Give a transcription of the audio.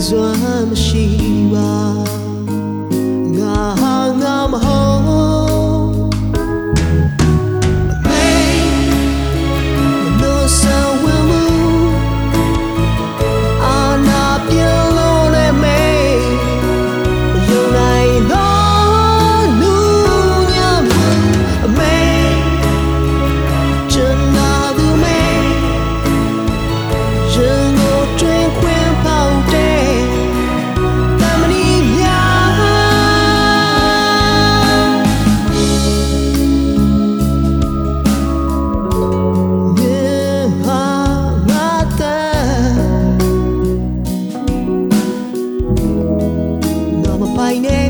eyes on Shiva. by name.